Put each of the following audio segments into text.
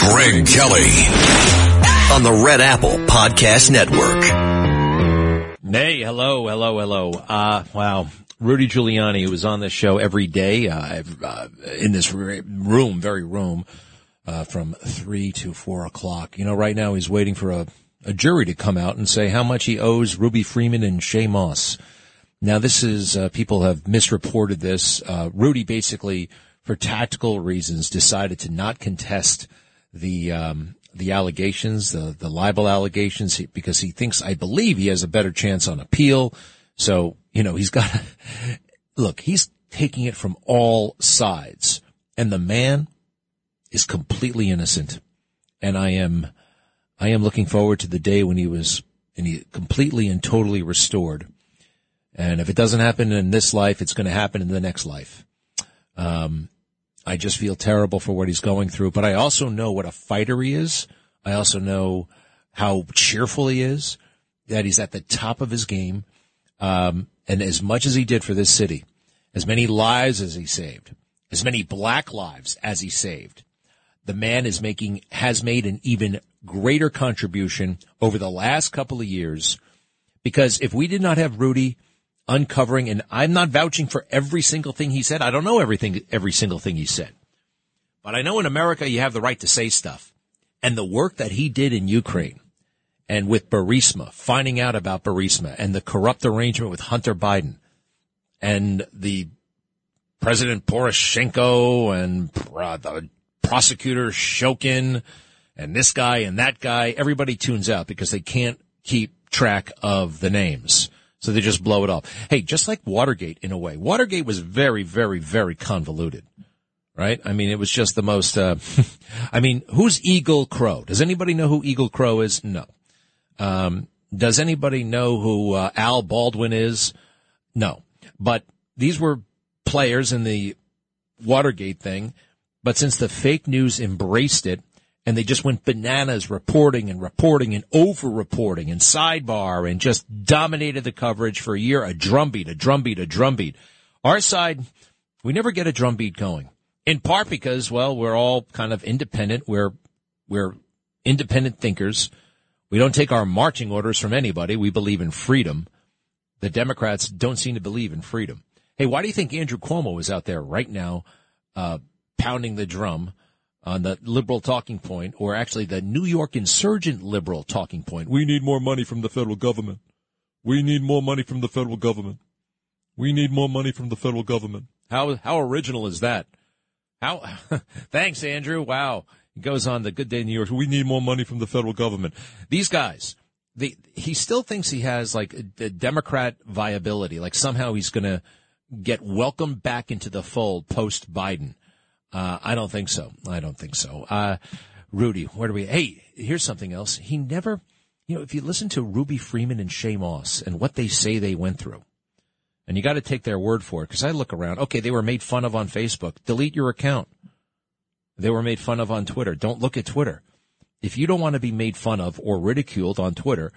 Greg Kelly on the Red Apple Podcast Network. Hey, hello, hello, hello. Uh, wow. Rudy Giuliani, who was on this show every day, uh, uh, in this room, very room, uh, from three to four o'clock. You know, right now he's waiting for a, a jury to come out and say how much he owes Ruby Freeman and Shaye Moss. Now, this is, uh, people have misreported this. Uh, Rudy basically, for tactical reasons, decided to not contest the, um, the allegations, the, the libel allegations, because he thinks, I believe he has a better chance on appeal. So, you know, he's got to, look, he's taking it from all sides. And the man is completely innocent. And I am, I am looking forward to the day when he was, and he completely and totally restored. And if it doesn't happen in this life, it's going to happen in the next life. Um, I just feel terrible for what he's going through, but I also know what a fighter he is. I also know how cheerful he is, that he's at the top of his game. Um, and as much as he did for this city, as many lives as he saved, as many black lives as he saved, the man is making, has made an even greater contribution over the last couple of years. Because if we did not have Rudy uncovering, and I'm not vouching for every single thing he said. I don't know everything, every single thing he said. But I know in America you have the right to say stuff. And the work that he did in Ukraine and with Burisma, finding out about Burisma and the corrupt arrangement with Hunter Biden and the President Poroshenko and uh, the prosecutor Shokin and this guy and that guy, everybody tunes out because they can't keep track of the names. So they just blow it off. Hey, just like Watergate in a way. Watergate was very, very, very convoluted. Right? I mean, it was just the most, uh, I mean, who's Egil Krogh? Does anybody know who Egil Krogh is? No. Um, does anybody know who uh, Al Baldwin is? No. But these were players in the Watergate thing. But since the fake news embraced it, and they just went bananas reporting and reporting and over reporting and sidebar and just dominated the coverage for a year, a drumbeat, a drumbeat, a drumbeat. Our side, we never get a drumbeat going. In part because, well, we're all kind of independent. We're, we're independent thinkers. We don't take our marching orders from anybody. We believe in freedom. The Democrats don't seem to believe in freedom. Hey, why do you think Andrew Cuomo is out there right now, uh, pounding the drum? On the liberal talking point, or actually the New York insurgent liberal talking point. We need more money from the federal government. We need more money from the federal government. We need more money from the federal government. How how original is that? How thanks, Andrew. Wow. He goes on the Good Day in New York. We need more money from the federal government. These guys, they, he still thinks he has like a, a Democrat viability. Like somehow he's going to get welcomed back into the fold post Biden. Uh, I don't think so. I don't think so. Uh, Rudy, where do we? Hey, here's something else. He never, you know, if you listen to Ruby Freeman and Shaye Moss and what they say they went through, and you got to take their word for it, because I look around. Okay, they were made fun of on Facebook. Delete your account. They were made fun of on Twitter. Don't look at Twitter. If you don't want to be made fun of or ridiculed on Twitter,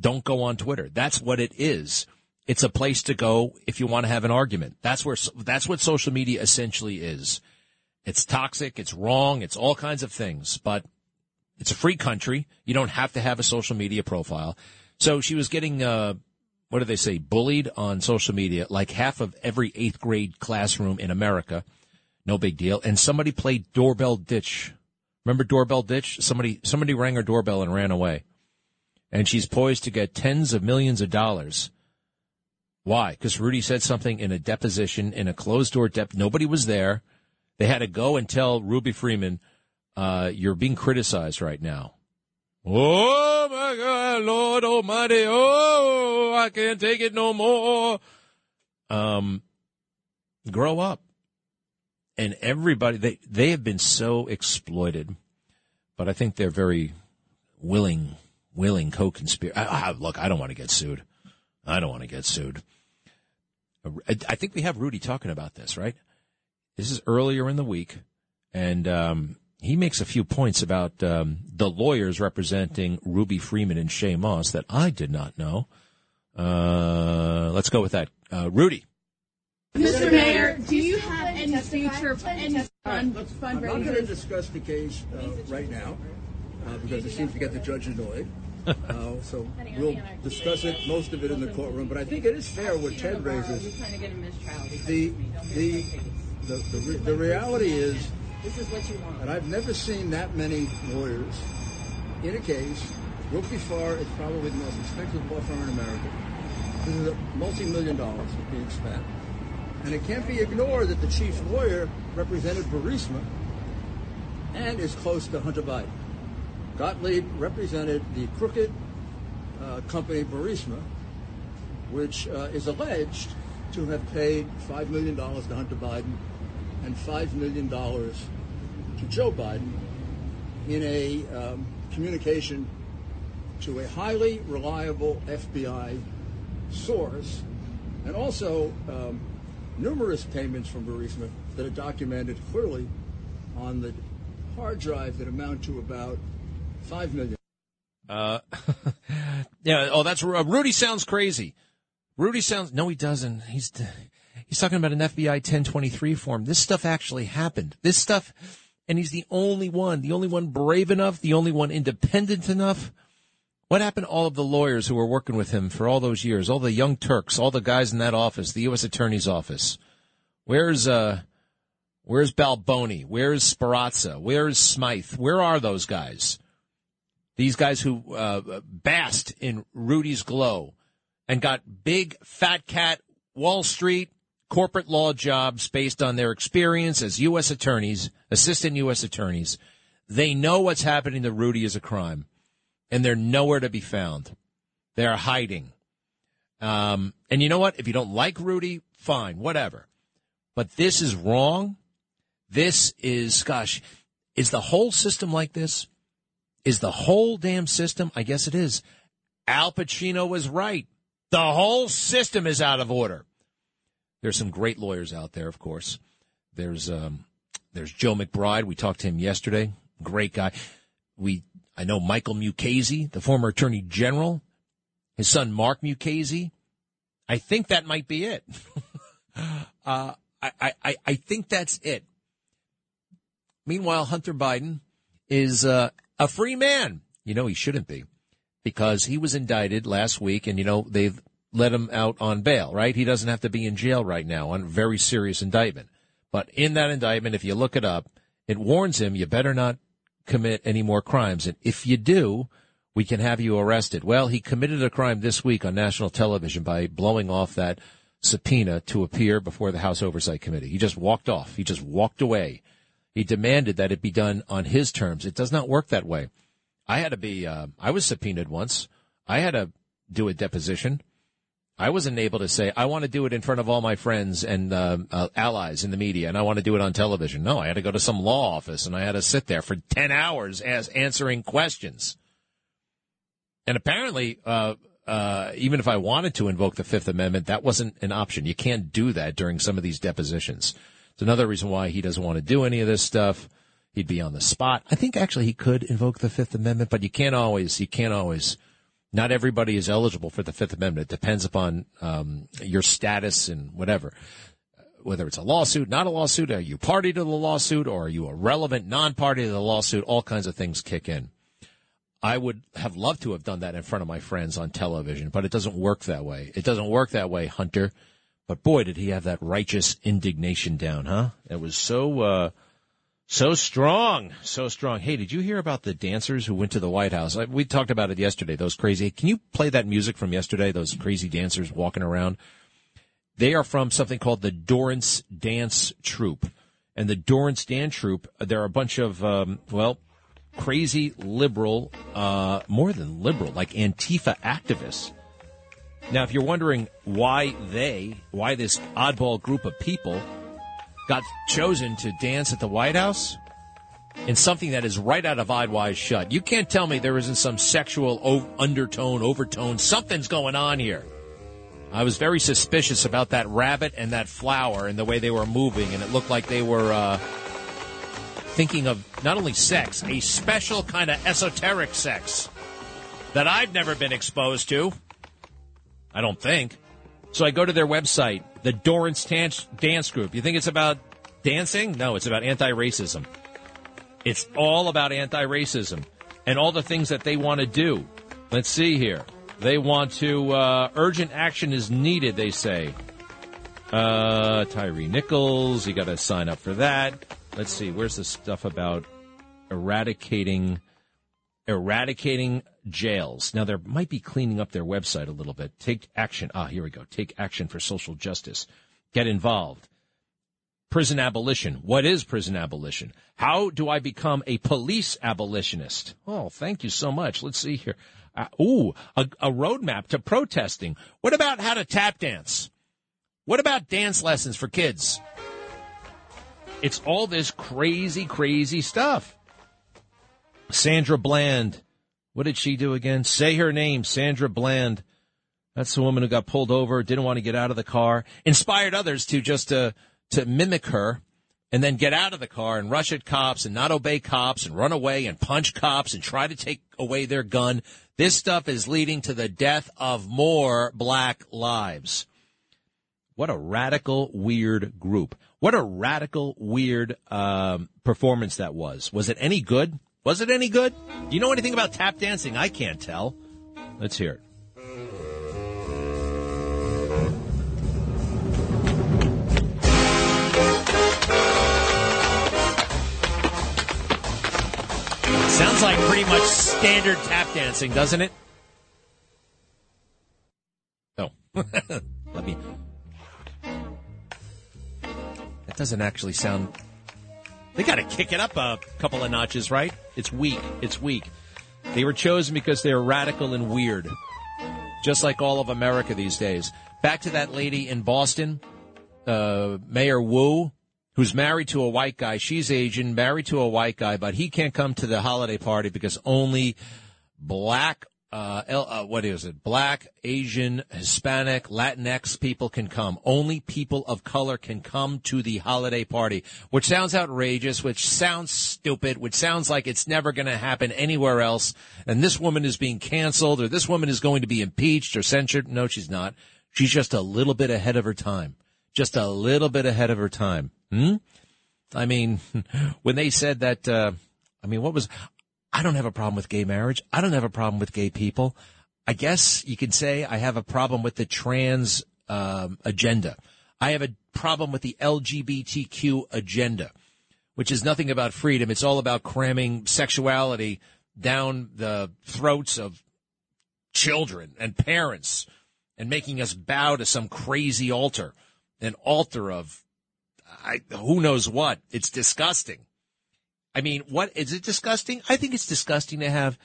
don't go on Twitter. That's what it is. It's a place to go if you want to have an argument. That's where, that's what social media essentially is. It's toxic. It's wrong. It's all kinds of things, but it's a free country. You don't have to have a social media profile. So she was getting, uh, what do they say, bullied on social media, like half of every eighth grade classroom in America. No big deal. And somebody played doorbell ditch. Remember doorbell ditch? Somebody, somebody rang her doorbell and ran away. And she's poised to get tens of millions of dollars. Why? Because Rudy said something in a deposition in a closed door dep. Nobody was there. They had to go and tell Ruby Freeman, uh, you're being criticized right now. Oh my God, Lord Almighty. Oh, I can't take it no more. Um, grow up. And everybody, they, they have been so exploited but I think they're very willing, willing co-conspirator. look, I don't want to get sued. I don't want to get sued. I think we have Rudy talking about this, right? This is earlier in the week, and um, he makes a few points about um, the lawyers representing Ruby Freeman and Shaye Moss that I did not know. Uh, let's go with that. Uh, Rudy. Mr. Mayor, do you have any future any fund, fundraisers? I'm not going to discuss the case uh, right now uh, because it seems to get the judge annoyed. Uh, so we'll discuss it, most of it in the courtroom. But I think it is fair what Ted raises. The the the, the, the reality is, what you want. and I've never seen that many lawyers in a case. Willkie Farr is probably the most expensive law firm in America. This is a multi-million dollars being spent. And it can't be ignored that the chief lawyer represented Burisma and is close to Hunter Biden. Gottlieb represented the crooked uh, company Burisma, which uh, is alleged to have paid $5 million to Hunter Biden and $5 million to Joe Biden in a um, communication to a highly reliable FBI source, and also um, numerous payments from Burisma that are documented clearly on the hard drive that amount to about five million. Uh, yeah. Oh, that's uh, Rudy. Sounds crazy. Rudy sounds. No, he doesn't. He's he's talking about an FBI 1023 form. This stuff actually happened. This stuff, and he's the only one, the only one brave enough, the only one independent enough. What happened to all of the lawyers who were working with him for all those years? All the young Turks, all the guys in that office, the U.S. Attorney's office. Where's uh, where's Balboni? Where's Sperrazza? Where's Smythe? Where are those guys? These guys who uh, basked in Rudy's glow and got big fat cat Wall Street corporate law jobs based on their experience as U.S. attorneys, assistant U.S. attorneys. They know what's happening to Rudy is a crime, and they're nowhere to be found. They're hiding. Um, and you know what? If you don't like Rudy, fine, whatever. But this is wrong. This is, gosh, is the whole system like this? Is the whole damn system? I guess it is. Al Pacino was right. The whole system is out of order. There's some great lawyers out there, of course. There's um, there's Joe McBride. We talked to him yesterday. Great guy. We I know Michael Mukasey, the former Attorney General. His son Mark Mukasey. I think that might be it. uh, I, I I think that's it. Meanwhile, Hunter Biden is uh, a free man. You know, he shouldn't be because he was indicted last week and, you know, they've let him out on bail, right? He doesn't have to be in jail right now on a very serious indictment. But in that indictment, if you look it up, it warns him you better not commit any more crimes. And if you do, we can have you arrested. Well, he committed a crime this week on national television by blowing off that subpoena to appear before the House Oversight Committee. He just walked off. He just walked away. He demanded that it be done on his terms. It does not work that way. I had to be, uh, I was subpoenaed once. I had to do a deposition. I wasn't able to say, I want to do it in front of all my friends and uh, uh, allies in the media, and I want to do it on television. No, I had to go to some law office, and I had to sit there for 10 hours as answering questions. And apparently, uh, uh, even if I wanted to invoke the Fifth Amendment, that wasn't an option. You can't do that during some of these depositions. It's another reason why he doesn't want to do any of this stuff. He'd be on the spot. I think actually he could invoke the Fifth Amendment, but you can't always, you can't always. Not everybody is eligible for the Fifth Amendment. It depends upon um, your status and whatever. Whether it's a lawsuit, not a lawsuit, are you party to the lawsuit, or are you a relevant non-party to the lawsuit? All kinds of things kick in. I would have loved to have done that in front of my friends on television, but it doesn't work that way. It doesn't work that way, Hunter. But boy, did he have that righteous indignation down, huh? It was so, uh, so strong, so strong. Hey, did you hear about the dancers who went to the White House? We talked about it yesterday. Those crazy. Can you play that music from yesterday? Those crazy dancers walking around. They are from something called the Dorrance Dance Troupe, and the Dorrance Dance Troupe. There are a bunch of um, well, crazy liberal, uh, more than liberal, like Antifa activists now, if you're wondering why they, why this oddball group of people got chosen to dance at the White House, in something that is right out of Eyes Wide Shut. You can't tell me there isn't some sexual o- undertone, overtone. Something's going on here. I was very suspicious about that rabbit and that flower and the way they were moving, and it looked like they were uh, thinking of not only sex, a special kind of esoteric sex that I've never been exposed to. I don't think. So I go to their website, the Dorrance Dance, Dance Group. You think it's about dancing? No, it's about anti racism. It's all about anti racism and all the things that they want to do. Let's see here. They want to, uh, urgent action is needed, they say. Uh, Tyre Nichols, you got to sign up for that. Let's see, where's the stuff about eradicating eradicating jails. Now, there might be cleaning up their website a little bit. Take action. Ah, here we go. Take action for social justice. Get involved. Prison abolition. What is prison abolition? How do I become a police abolitionist? Oh, thank you so much. Let's see here. Uh, ooh, a, a roadmap to protesting. What about how to tap dance? What about dance lessons for kids? It's all this crazy, crazy stuff. Sandra Bland. What did she do again? Say her name, Sandra Bland. That's the woman who got pulled over, didn't want to get out of the car, inspired others to just to to mimic her and then get out of the car and rush at cops and not obey cops and run away and punch cops and try to take away their gun. This stuff is leading to the death of more black lives. What a radical, weird group. What a radical, weird um, performance that was. Was it any good? Was it any good? Do you know anything about tap dancing? I can't tell. Let's hear it. Sounds like pretty much standard tap dancing, doesn't it? No. Oh. Let me. That doesn't actually sound. They got to kick it up a couple of notches, right? It's weak. It's weak. They were chosen because they're radical and weird, just like all of America these days. Back to that lady in Boston, uh, Mayor Wu who's married to a white guy. She's Asian, married to a white guy, but he can't come to the holiday party because only black, uh, uh, what is it? Black, Asian, Hispanic, Latinx people can come. Only people of color can come to the holiday party, which sounds outrageous, which sounds stupid, which sounds like it's never going to happen anywhere else. And this woman is being canceled or this woman is going to be impeached or censured. No, she's not. She's just a little bit ahead of her time. Just a little bit ahead of her time. Hmm? I mean, when they said that, uh, I mean, what was, I don't have a problem with gay marriage. I don't have a problem with gay people. I guess you could say I have a problem with the trans um, agenda. I have a problem with the LGBTQ agenda, which is nothing about freedom. It's all about cramming sexuality down the throats of children and parents and making us bow to some crazy altar, an altar of I, who knows what. It's disgusting. I mean, what is it disgusting? I think it's disgusting to have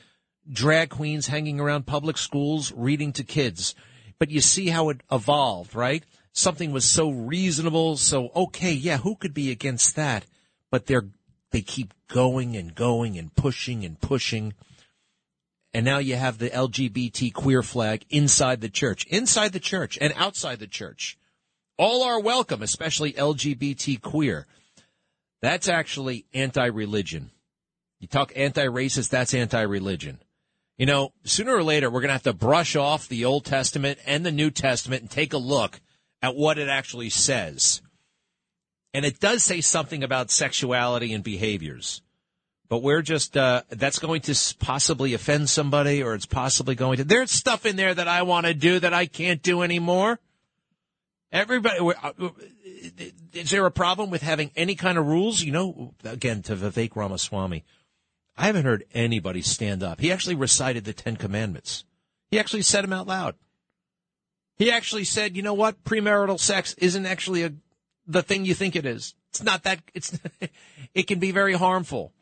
drag queens hanging around public schools reading to kids. But you see how it evolved, right? Something was so reasonable, so okay, yeah, who could be against that? But they're they keep going and going and pushing and pushing. And now you have the LGBT queer flag inside the church, inside the church and outside the church. All are welcome, especially LGBT queer. That's actually anti religion. You talk anti racist, that's anti religion. You know, sooner or later, we're going to have to brush off the Old Testament and the New Testament and take a look at what it actually says. And it does say something about sexuality and behaviors. But we're just, uh, that's going to possibly offend somebody or it's possibly going to, there's stuff in there that I want to do that I can't do anymore. Everybody, uh, is there a problem with having any kind of rules? You know, again, to Vivek Ramaswamy, I haven't heard anybody stand up. He actually recited the Ten Commandments. He actually said them out loud. He actually said, you know what? Premarital sex isn't actually a, the thing you think it is. It's not that, it's, it can be very harmful.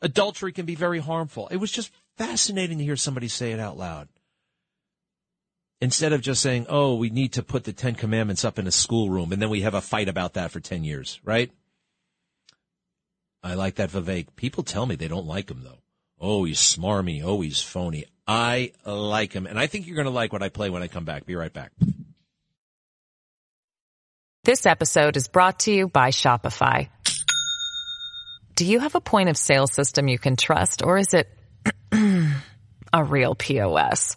Adultery can be very harmful. It was just fascinating to hear somebody say it out loud instead of just saying, oh, we need to put the Ten Commandments up in a schoolroom and then we have a fight about that for 10 years, right? I like that Vivek. People tell me they don't like him though. Oh, he's smarmy. Oh, he's phony. I like him. And I think you're going to like what I play when I come back. Be right back. This episode is brought to you by Shopify. Do you have a point of sale system you can trust or is it a real POS?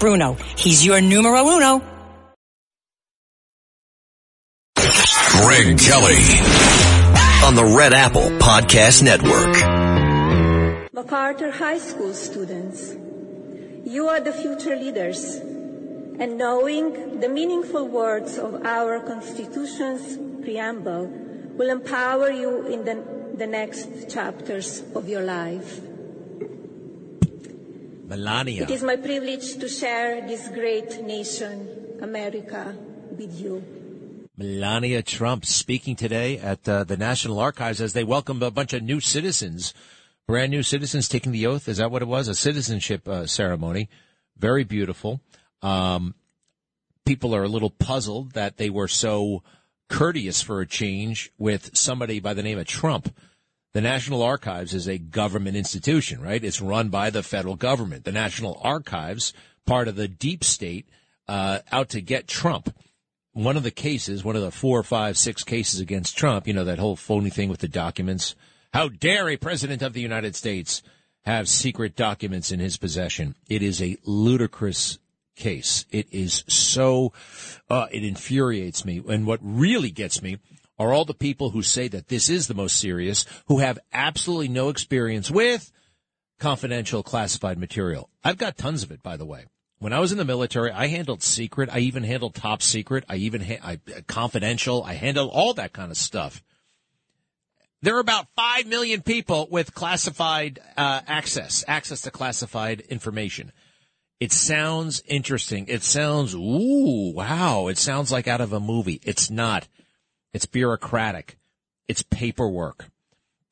Bruno. He's your numero uno. Greg Kelly on the Red Apple Podcast Network. MacArthur High School students, you are the future leaders, and knowing the meaningful words of our Constitution's preamble will empower you in the, the next chapters of your life. Melania. It is my privilege to share this great nation, America, with you. Melania Trump speaking today at uh, the National Archives as they welcome a bunch of new citizens, brand new citizens taking the oath. Is that what it was? A citizenship uh, ceremony. Very beautiful. Um, people are a little puzzled that they were so courteous for a change with somebody by the name of Trump. The National Archives is a government institution, right? It's run by the federal government. The National Archives, part of the deep state, uh, out to get Trump. One of the cases, one of the four, five, six cases against Trump, you know, that whole phony thing with the documents. How dare a president of the United States have secret documents in his possession? It is a ludicrous case. It is so, uh, it infuriates me. And what really gets me are all the people who say that this is the most serious, who have absolutely no experience with confidential classified material. I've got tons of it, by the way. When I was in the military, I handled secret. I even handled top secret. I even ha- I, confidential. I handled all that kind of stuff. There are about 5 million people with classified uh, access, access to classified information. It sounds interesting. It sounds, ooh, wow. It sounds like out of a movie. It's not. It's bureaucratic. It's paperwork.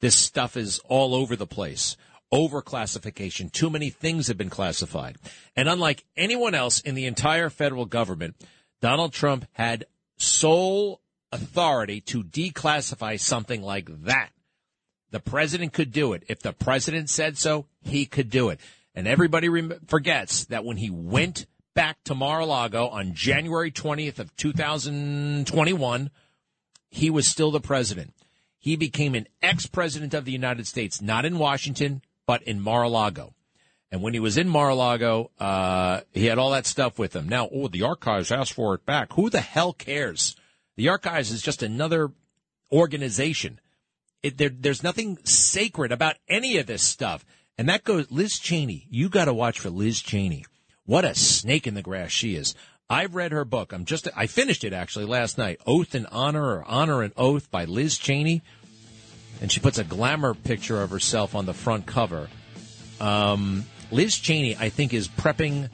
This stuff is all over the place. Overclassification. Too many things have been classified. And unlike anyone else in the entire federal government, Donald Trump had sole authority to declassify something like that. The president could do it. If the president said so, he could do it. And everybody rem- forgets that when he went back to Mar-a-Lago on January 20th of 2021, he was still the president. He became an ex-president of the United States, not in Washington, but in Mar-a-Lago. And when he was in Mar-a-Lago, uh, he had all that stuff with him. Now, oh, the archives asked for it back. Who the hell cares? The archives is just another organization. It, there, there's nothing sacred about any of this stuff. And that goes, Liz Cheney, you got to watch for Liz Cheney. What a snake in the grass she is. I've read her book. I'm just, I finished it actually last night. Oath and Honor or Honor and Oath by Liz Cheney. And she puts a glamour picture of herself on the front cover. Um, Liz Cheney, I think, is prepping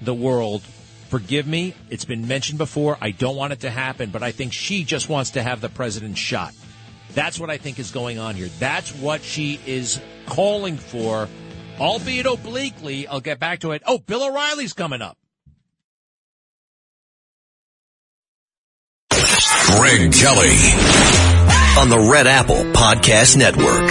the world. Forgive me, it's been mentioned before. I don't want it to happen, but I think she just wants to have the president shot. That's what I think is going on here. That's what she is calling for, albeit obliquely. I'll get back to it. Oh, Bill O'Reilly's coming up. Greg Kelly on the Red Apple Podcast Network.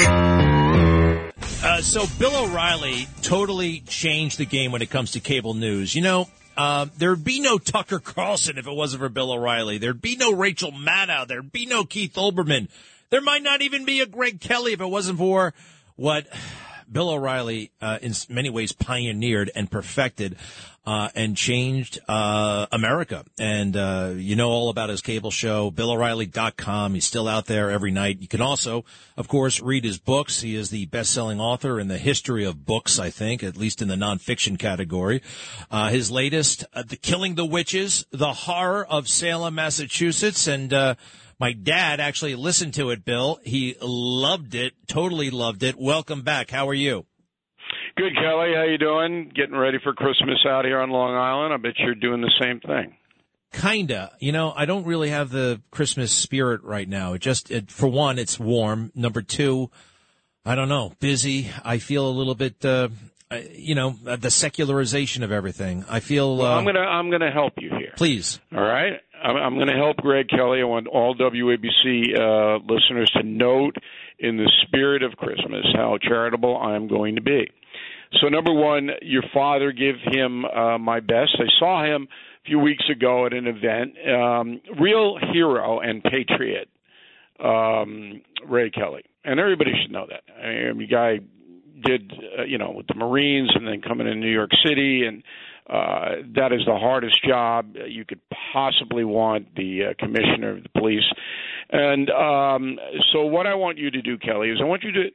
Uh, so Bill O'Reilly totally changed the game when it comes to cable news. You know, uh, there'd be no Tucker Carlson if it wasn't for Bill O'Reilly. There'd be no Rachel Maddow. There'd be no Keith Olbermann. There might not even be a Greg Kelly if it wasn't for what Bill O'Reilly, uh, in many ways, pioneered and perfected uh, and changed uh, America. And uh, you know all about his cable show, BillO'Reilly.com. He's still out there every night. You can also, of course, read his books. He is the best-selling author in the history of books, I think, at least in the nonfiction category. Uh, his latest, uh, "The Killing the Witches: The Horror of Salem, Massachusetts," and my dad actually listened to it, Bill. He loved it, totally loved it. Welcome back. How are you? Good, Kelly. How you doing? Getting ready for Christmas out here on Long Island. I bet you're doing the same thing. Kinda. You know, I don't really have the Christmas spirit right now. It just, it, for one, it's warm. Number two, I don't know, busy. I feel a little bit, uh, you know, the secularization of everything. I feel. Well, I'm gonna, I'm gonna help you here. Please. All right. I'm going to help Greg Kelly. I want all WABC uh, listeners to note, in the spirit of Christmas, how charitable I'm going to be. So, number one, your father, give him uh, my best. I saw him a few weeks ago at an event. Um, real hero and patriot, um, Ray Kelly, and everybody should know that. I mean, the guy did, uh, you know, with the Marines, and then coming to New York City and uh, that is the hardest job you could possibly want, the uh, commissioner of the police. And um, so, what I want you to do, Kelly, is I want you to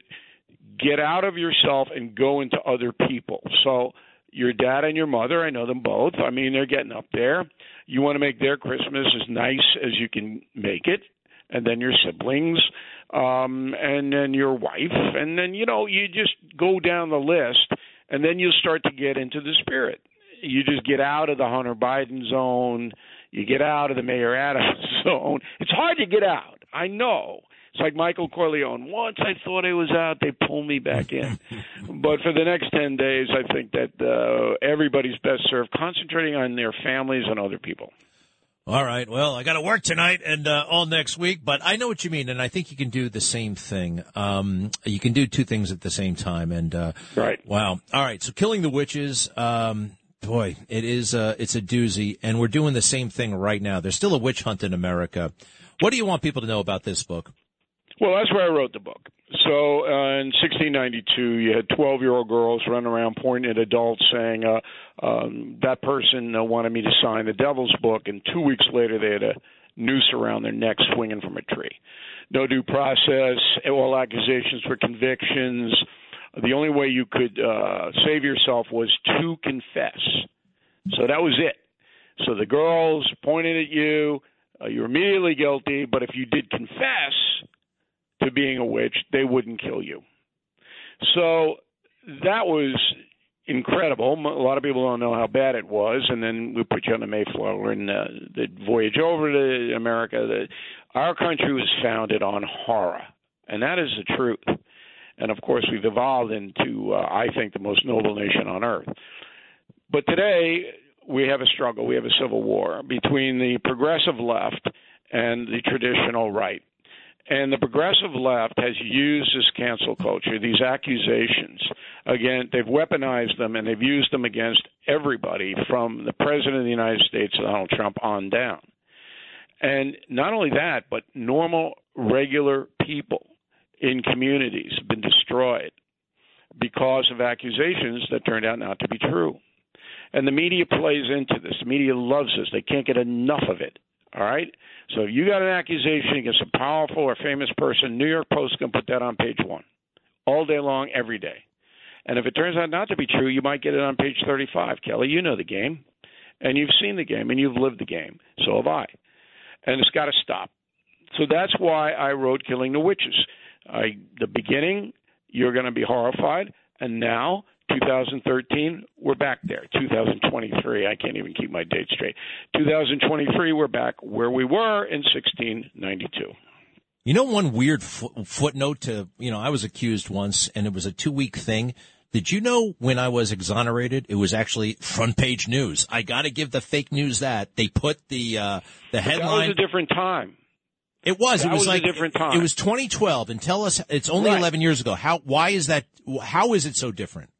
get out of yourself and go into other people. So, your dad and your mother, I know them both. I mean, they're getting up there. You want to make their Christmas as nice as you can make it. And then your siblings, um, and then your wife. And then, you know, you just go down the list, and then you'll start to get into the spirit you just get out of the Hunter Biden zone. You get out of the Mayor Adams zone. It's hard to get out. I know. It's like Michael Corleone. Once I thought I was out, they pull me back in. but for the next 10 days, I think that uh, everybody's best served concentrating on their families and other people. All right. Well, I got to work tonight and uh, all next week, but I know what you mean, and I think you can do the same thing. Um, you can do two things at the same time, and uh, right. Wow. All right. So, killing the witches. Um, Boy, it is a, it's a doozy, and we're doing the same thing right now. There's still a witch hunt in America. What do you want people to know about this book? Well, that's where I wrote the book. So uh, in 1692, you had 12 year old girls running around pointing at adults saying, uh, um, that person uh, wanted me to sign the devil's book, and two weeks later they had a noose around their neck swinging from a tree. No due process, all accusations for convictions the only way you could uh, save yourself was to confess. So that was it. So the girls pointed at you. Uh, you're immediately guilty, but if you did confess to being a witch, they wouldn't kill you. So that was incredible. A lot of people don't know how bad it was, and then we put you on the Mayflower and uh, the voyage over to America. The, our country was founded on horror, and that is the truth and of course we've evolved into uh, I think the most noble nation on earth. But today we have a struggle, we have a civil war between the progressive left and the traditional right. And the progressive left has used this cancel culture, these accusations. Again, they've weaponized them and they've used them against everybody from the President of the United States, Donald Trump, on down. And not only that, but normal, regular people in communities been destroyed because of accusations that turned out not to be true. And the media plays into this. The media loves this. They can't get enough of it. All right? So if you got an accusation against a powerful or famous person, New York Post can put that on page one all day long, every day. And if it turns out not to be true, you might get it on page 35. Kelly, you know the game. And you've seen the game and you've lived the game. So have I. And it's got to stop. So that's why I wrote Killing the Witches. I, the beginning, you're going to be horrified, and now 2013, we're back there. 2023, I can't even keep my date straight. 2023, we're back where we were in 1692. You know, one weird fo- footnote to, you know, I was accused once and it was a two week thing. Did you know when I was exonerated, it was actually front page news? I got to give the fake news that they put the, uh, the headline. That was a different time. It was. That it was, was a like different time. It was 2012, and tell us it's only Right. 11 years ago. How? Why is that? How is it so different?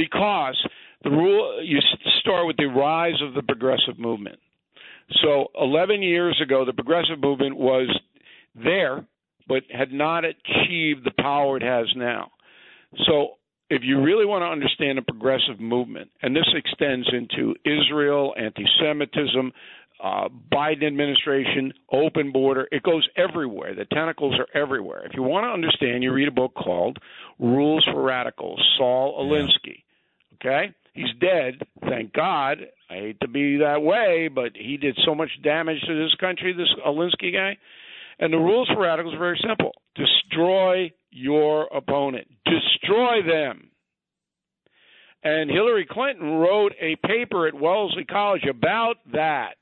because the rule you start with the rise of the progressive movement. So 11 years ago, the progressive movement was there, but had not achieved the power it has now. So if you really want to understand a progressive movement, and this extends into Israel, anti Semitism, uh, Biden administration, open border, it goes everywhere. The tentacles are everywhere. If you want to understand, you read a book called Rules for Radicals, Saul Alinsky. Okay? He's dead, thank God. I hate to be that way, but he did so much damage to this country, this Alinsky guy. And the rules for radicals are very simple destroy your opponent, destroy them. And Hillary Clinton wrote a paper at Wellesley College about that.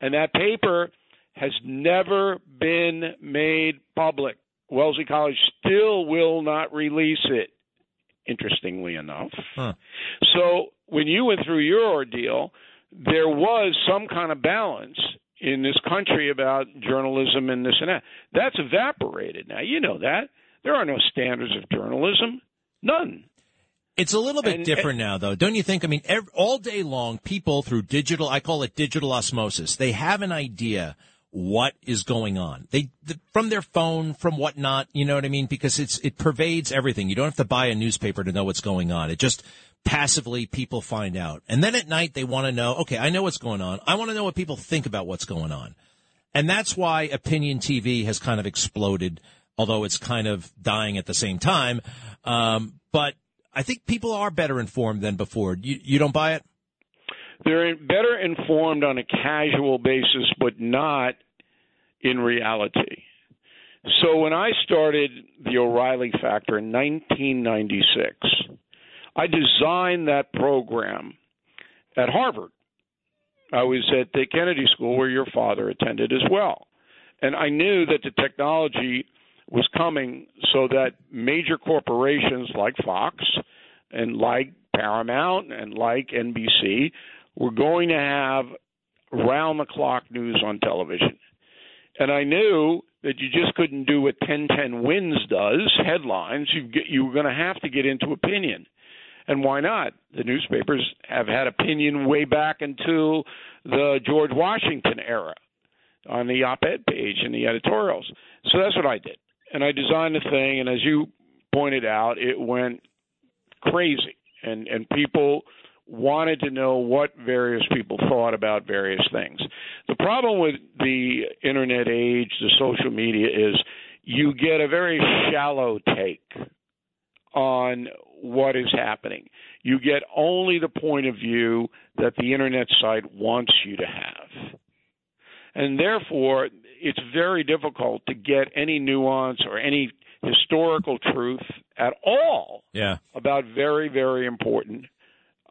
And that paper has never been made public. Wellesley College still will not release it, interestingly enough. Huh. So when you went through your ordeal, there was some kind of balance in this country about journalism and this and that. That's evaporated now. You know that. There are no standards of journalism. None. It's a little bit And- different now, though, don't you think? I mean, ev all day long, people through digital, I call it digital osmosis, they have an idea what is going on. They, th from their phone, from whatnot, you know what I mean? Because it's, it pervades everything. You don't have to buy a newspaper to know what's going on. It just passively people find out. And then at night, they want to know, okay, I know what's going on. I want to know what people think about what's going on. And that's why opinion TV has kind of exploded, although it's kind of dying at the same time. Um, but I think people are better informed than before. You, you don't buy it? They're better informed on a casual basis, but not in reality. So when I started the O'Reilly Factor in 1996, I designed that program at Harvard. I was at the Kennedy School where your father attended as well. And I knew that the technology was coming so that major corporations like Fox and like Paramount and like NBC were going to have round the clock news on television. And I knew that you just couldn't do what 1010 Wins does, headlines. You get, you were going to have to get into opinion. And why not? The newspapers have had opinion way back until the George Washington era on the op ed page and the editorials. So that's what I did. And I designed the thing, and as you pointed out, it went crazy. And, and people wanted to know what various people thought about various things. The problem with the internet age, the social media, is you get a very shallow take on what is happening. You get only the point of view that the internet site wants you to have. And therefore, it's very difficult to get any nuance or any historical truth at all Yeah. about very, very important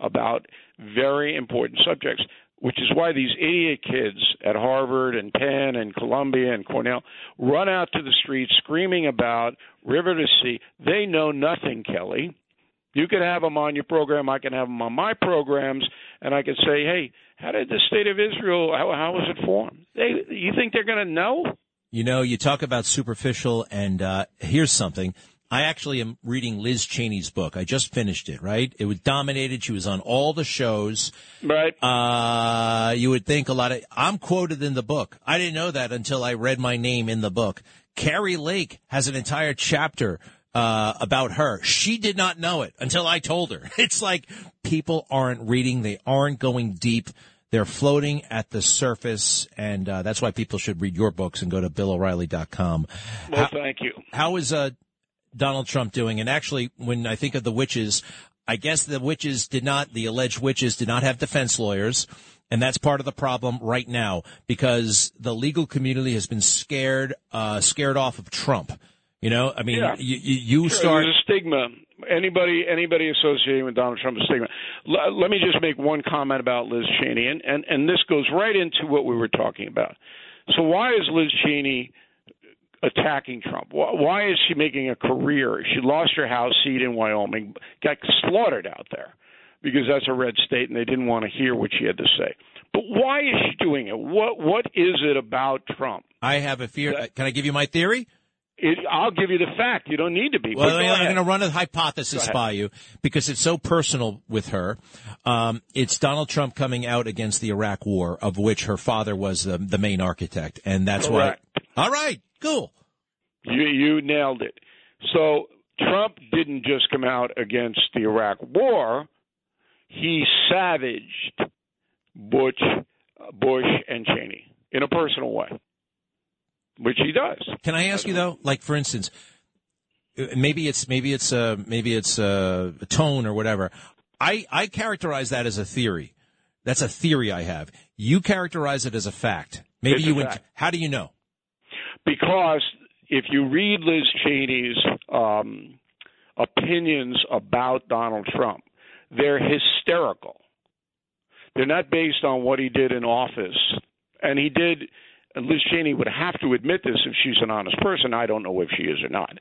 about very important subjects, which is why these idiot kids at Harvard and Penn and Columbia and Cornell run out to the streets screaming about river to sea. They know nothing, Kelly. You could have them on your program. I can have them on my programs, and I could say, "Hey, how did the state of Israel? How, how was it formed?" They, you think they're going to know? You know, you talk about superficial, and uh, here's something. I actually am reading Liz Cheney's book. I just finished it, right? It was dominated. She was on all the shows. Right. Uh, you would think a lot of, I'm quoted in the book. I didn't know that until I read my name in the book. Kari Lake has an entire chapter uh, about her. She did not know it until I told her. It's like people aren't reading. They aren't going deep. They're floating at the surface. And uh, that's why people should read your books and go to BillO'Reilly.com. Well, How- thank you. how is uh, Donald Trump doing? And actually, when I think of the witches, I guess the witches did not, the alleged witches did not have defense lawyers. And that's part of the problem right now because the legal community has been scared, uh, scared off of Trump. You know, I mean, Yeah. you, you, start. There's a stigma. Anybody anybody associating with Donald Trump is stigma. L- let me just make one comment about Liz Cheney, and, and and this goes right into what we were talking about. So why is Liz Cheney attacking Trump? Why, why is she making a career? She lost her House seat in Wyoming, got slaughtered out there because that's a red state, and they didn't want to hear what she had to say. But why is she doing it? What what is it about Trump? I have a fear. Can I give you my theory? It, I'll give you the fact. You don't need to be. Well, I'm going to run a hypothesis by you because it's so personal with her. Um, it's Donald Trump coming out against the Iraq War, of which her father was the, the main architect, and that's Correct. why. All right, cool. You you nailed it. So Trump didn't just come out against the Iraq War; he savaged Bush, Bush, and Cheney in a personal way, which he does. Can I ask you though, like for instance, maybe it's maybe it's uh, maybe it's uh, a tone or whatever. I I characterize that as a theory. That's a theory I have. You characterize it as a fact. Maybe It's you fact. How do you know? because if you read Liz Cheney's um, opinions about Donald Trump, they're hysterical. They're not based on what he did in office, and he did. And Liz Cheney would have to admit this if she's an honest person. I don't know if she is or not,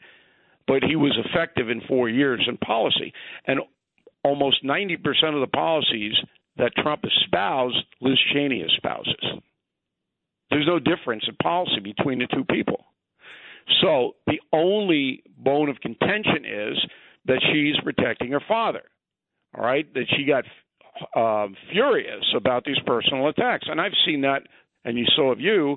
but he was effective in four years in policy, and almost ninety percent of the policies that Trump espoused, Liz Cheney espouses. There's no difference in policy between the two people. So the only bone of contention is that she's protecting her father. All right, that she got uh, furious about these personal attacks, and I've seen that, and you so have you,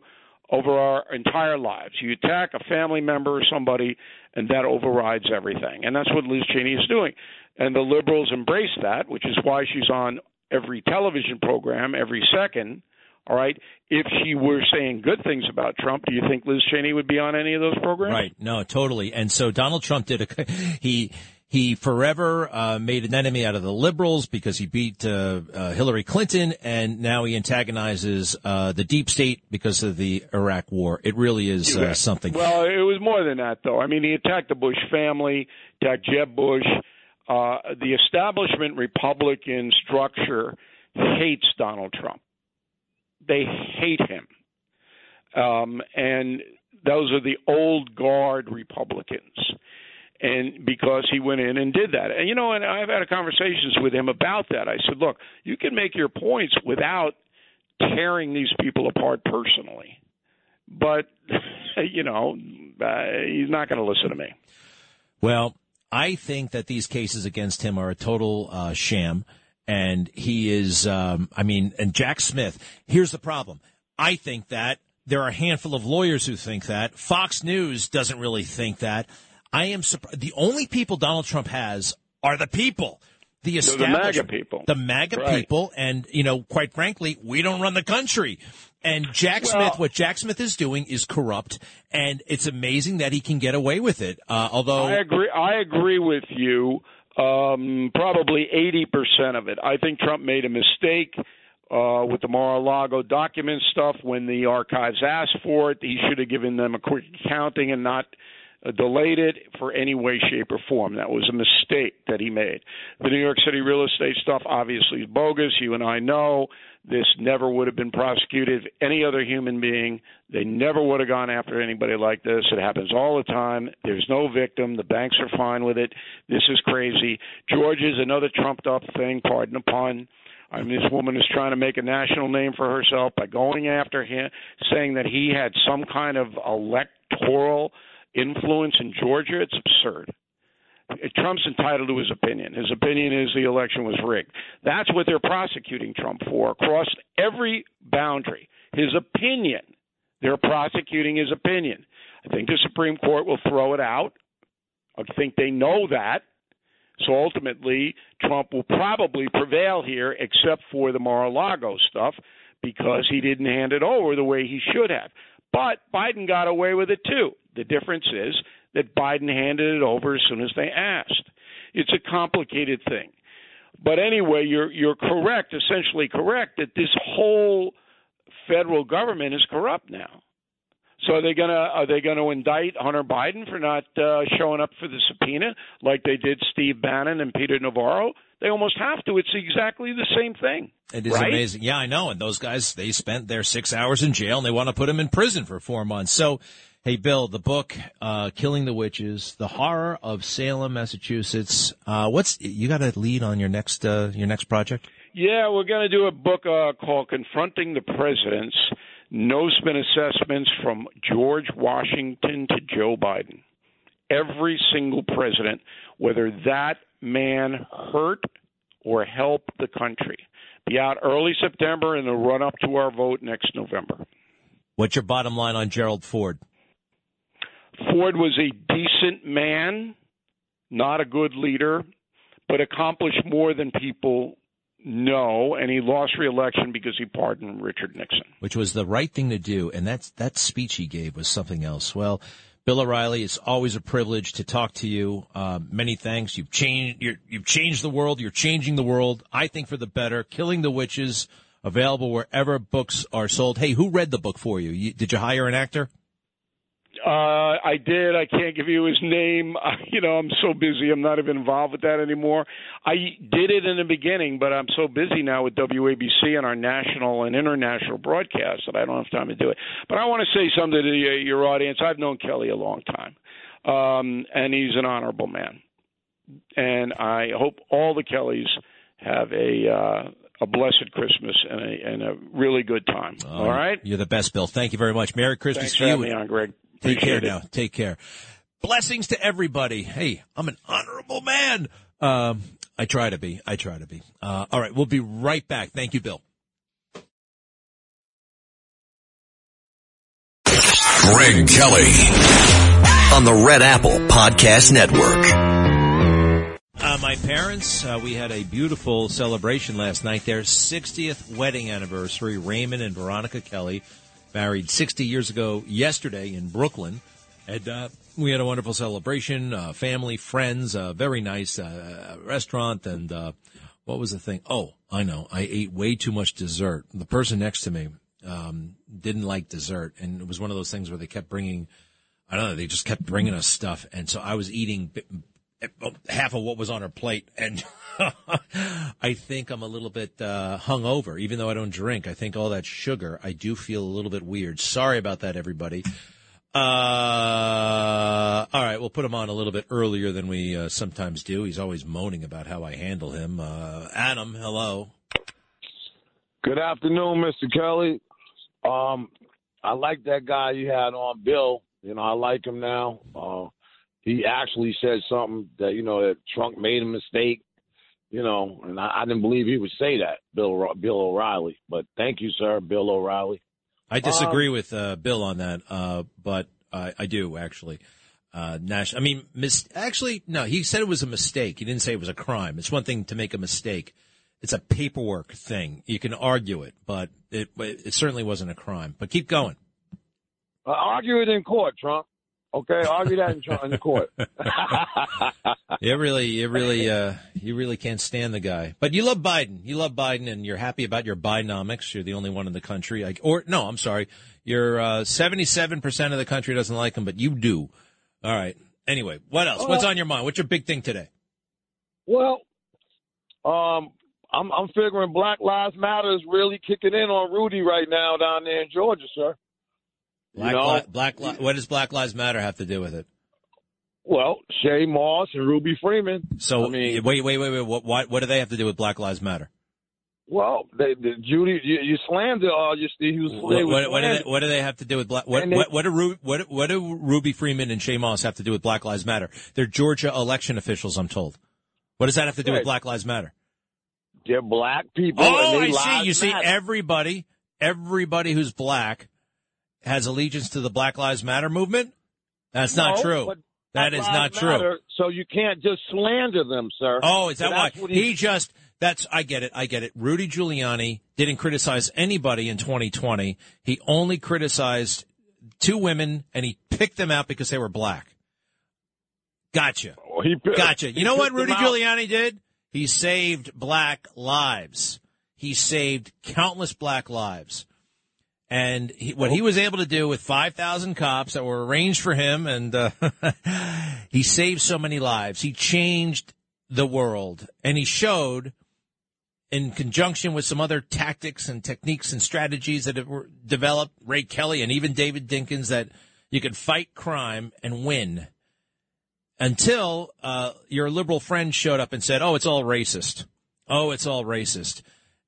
over our entire lives. You attack a family member or somebody, and that overrides everything, and that's what Liz Cheney is doing. And the liberals embrace that, which is why she's on every television program every second. All right. If she were saying good things about Trump, do you think Liz Cheney would be on any of those programs? Right. No, totally. And so Donald Trump did a he he forever uh, made an enemy out of the liberals because he beat uh, uh, Hillary Clinton, and now he antagonizes uh, the deep state because of the Iraq War. It really is uh, something. Well, it was more than that, though. I mean, he attacked the Bush family, attacked Jeb Bush. Uh, the establishment Republican structure hates Donald Trump. They hate him. Um, and those are the old guard Republicans. And because he went in and did that. And, you know, and I've had conversations with him about that. I said, look, you can make your points without tearing these people apart personally. But, you know, uh, he's not going to listen to me. Well, I think that these cases against him are a total uh, sham, and he is. Um, I mean, and Jack Smith. Here's the problem. I think that there are a handful of lawyers who think that. Fox News doesn't really think that. I am surprised. The only people Donald Trump has are the people. The They're the MAGA establishment, people. the MAGA Right. people, and you know, quite frankly, we don't run the country. And Jack Well- Smith, what Jack Smith is doing is corrupt, and it's amazing that he can get away with it. Uh, although I agree. I agree with you. Um, probably eighty percent of it. I think Trump made a mistake uh, with the Mar-a-Lago document stuff when the archives asked for it. He should have given them a quick accounting and not Uh, delayed it for any way, shape, or form. That was a mistake that he made. The New York City real estate stuff obviously is bogus. You and I know this never would have been prosecuted. Any other human being, they never would have gone after anybody like this. It happens all the time. There's no victim. The banks are fine with it. This is crazy. George is another trumped up thing, pardon the pun. I mean, this woman is trying to make a national name for herself by going after him, saying that he had some kind of electoral influence in Georgia. It's absurd. Trump's entitled to his opinion. His opinion is the election was rigged. That's what they're prosecuting Trump for across every boundary. His opinion. They're prosecuting his opinion. I think the Supreme Court will throw it out. I think they know that. So ultimately, Trump will probably prevail here, except for the Mar-a-Lago stuff, because he didn't hand it over the way he should have. But Biden got away with it too. The difference is that Biden handed it over as soon as they asked. It's a complicated thing. But anyway, you're you're correct, essentially correct that this whole federal government is corrupt now. So are they gonna are they gonna indict Hunter Biden for not uh, showing up for the subpoena like they did Steve Bannon and Peter Navarro? They almost have to. It's exactly the same thing. It is right? amazing. Yeah, I know. And those guys, they spent their six hours in jail and they want to put them in prison for four months. So, hey, Bill, the book, uh, Killing the Witches, The Horror of Salem, Massachusetts. Uh, what's, you got a lead on your next, uh, your next project? Yeah, we're going to do a book uh, called Confronting the Presidents No Spin Assessments from George Washington to Joe Biden. Every single president, whether that man hurt or helped the country. Be out early September and the run up to our vote next November. What's your bottom line on Gerald Ford? Ford was a decent man, not a good leader, but accomplished more than people know, and he lost re-election because he pardoned Richard Nixon. Which was the right thing to do, and that's that speech he gave was something else. Well, Bill O'Reilly, it's always a privilege to talk to you. Uh, many thanks. You've changed. you have changed the world. You're changing the world. I think for the better. Killing the Witches, available wherever books are sold. Hey, who read the book for you? you did you hire an actor? Uh, I did. I can't give you his name. Uh, you know, I'm so busy. I'm not even involved with that anymore. I did it in the beginning, but I'm so busy now with WABC and our national and international broadcasts that I don't have time to do it. But I want to say something to the, your audience. I've known Kelly a long time, um, and he's an honorable man. And I hope all the Kellys have a uh, a blessed Christmas and a, and a really good time. all right. You're the best, Bill. Thank you very much. Merry Christmas Thanks to for you. having me on, Greg. Take care it. now. Take care. Blessings to everybody. Hey, I'm an honorable man. Um, I try to be. I try to be. Uh, all right. We'll be right back. Thank you, Bill. Greg Kelly on the Red Apple Podcast Network. Uh, my parents, uh, we had a beautiful celebration last night. Their 60th wedding anniversary. Raymond and Veronica Kelly married 60 years ago yesterday in Brooklyn. And uh, we had a wonderful celebration. Uh, family, friends, uh, very nice uh, restaurant. And uh, what was the thing? Oh, I know. I ate way too much dessert. The person next to me um, didn't like dessert, and it was one of those things where they kept bringing. I don't know. They just kept bringing us stuff, and so I was eating half of what was on her plate, and I think I'm a little bit uh, hungover, even though I don't drink. I think all that sugar, I do feel a little bit weird. Sorry about that, everybody. Uh, all right, we'll put him on a little bit earlier than we uh, sometimes do. He's always moaning about how I handle him. Uh, Adam, hello. Good afternoon, Mr. Kelly. Um, I like that guy you had on, Bill. You know, I like him now. Uh, he actually said something that you know that Trump made a mistake. You know, and I, I didn't believe he would say that, Bill Bill O'Reilly. But thank you, sir, Bill O'Reilly. I disagree with uh, Bill on that, uh, but I, I do actually. Uh, Nash, I mean, mis- actually, no, he said it was a mistake. He didn't say it was a crime. It's one thing to make a mistake. It's a paperwork thing. You can argue it, but it, it certainly wasn't a crime. But keep going. Uh, argue it in court, Trump. Okay, argue that in, in the court. You really, you really, uh, you really can't stand the guy. But you love Biden. You love Biden, and you're happy about your Bidenomics. You're the only one in the country. I, or no, I'm sorry. You're uh, 77% of the country doesn't like him, but you do. All right. Anyway, what else? What's on your mind? What's your big thing today? Well, um, I'm I'm figuring Black Lives Matter is really kicking in on Rudy right now down there in Georgia, sir. You Black, know? li- Black, li- what does Black Lives Matter have to do with it? Well, Shaye Moss and Ruby Freeman. So I mean, wait, wait, wait, wait. What, what, what do they have to do with Black Lives Matter? well, they, the, Judy, you, you slammed it. Uh, you, was, What, they what, what, do they, what do they have to do with Black? What, they- what, what, do Ru, what, what do Ruby Freeman and Shaye Moss have to do with Black Lives Matter? They're Georgia election officials, I'm told. What does that have to do with Black Lives Matter? They're black people. Oh, and I see. You see, everybody, everybody who's black has allegiance to the Black Lives Matter movement. That's not true. That is not true. Matter, so you can't just slander them, sir. Oh, is that why? what He just, that's, I get it, I get it. Rudy Giuliani didn't criticize anybody in 2020. He only criticized two women and he picked them out because they were black. Gotcha. Oh, he pi- Gotcha. he You know what Rudy. Giuliani did? He saved black lives. He saved countless black lives. And he, what he was able to do with 5,000 cops that were arranged for him, and uh, he saved so many lives. He changed the world. And he showed, in conjunction with some other tactics and techniques and strategies that were developed, Ray Kelly and even David Dinkins, that you could fight crime and win until uh, your liberal friend showed up and said, "Oh, it's all racist. Oh, it's all racist."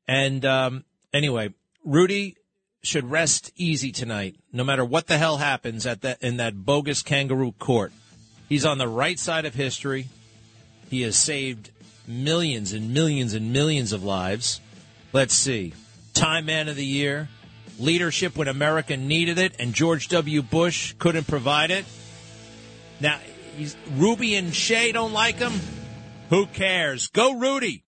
And um, anyway, Rudy should rest easy tonight, no matter what the hell happens at that in that bogus kangaroo court. He's on the right side of history. He has saved millions and millions and millions of lives. Let's see. Time Man of the Year, leadership when America needed it and George W. Bush couldn't provide it. Now, he's, Ruby and Shaye don't like him. Who cares? Go Rudy.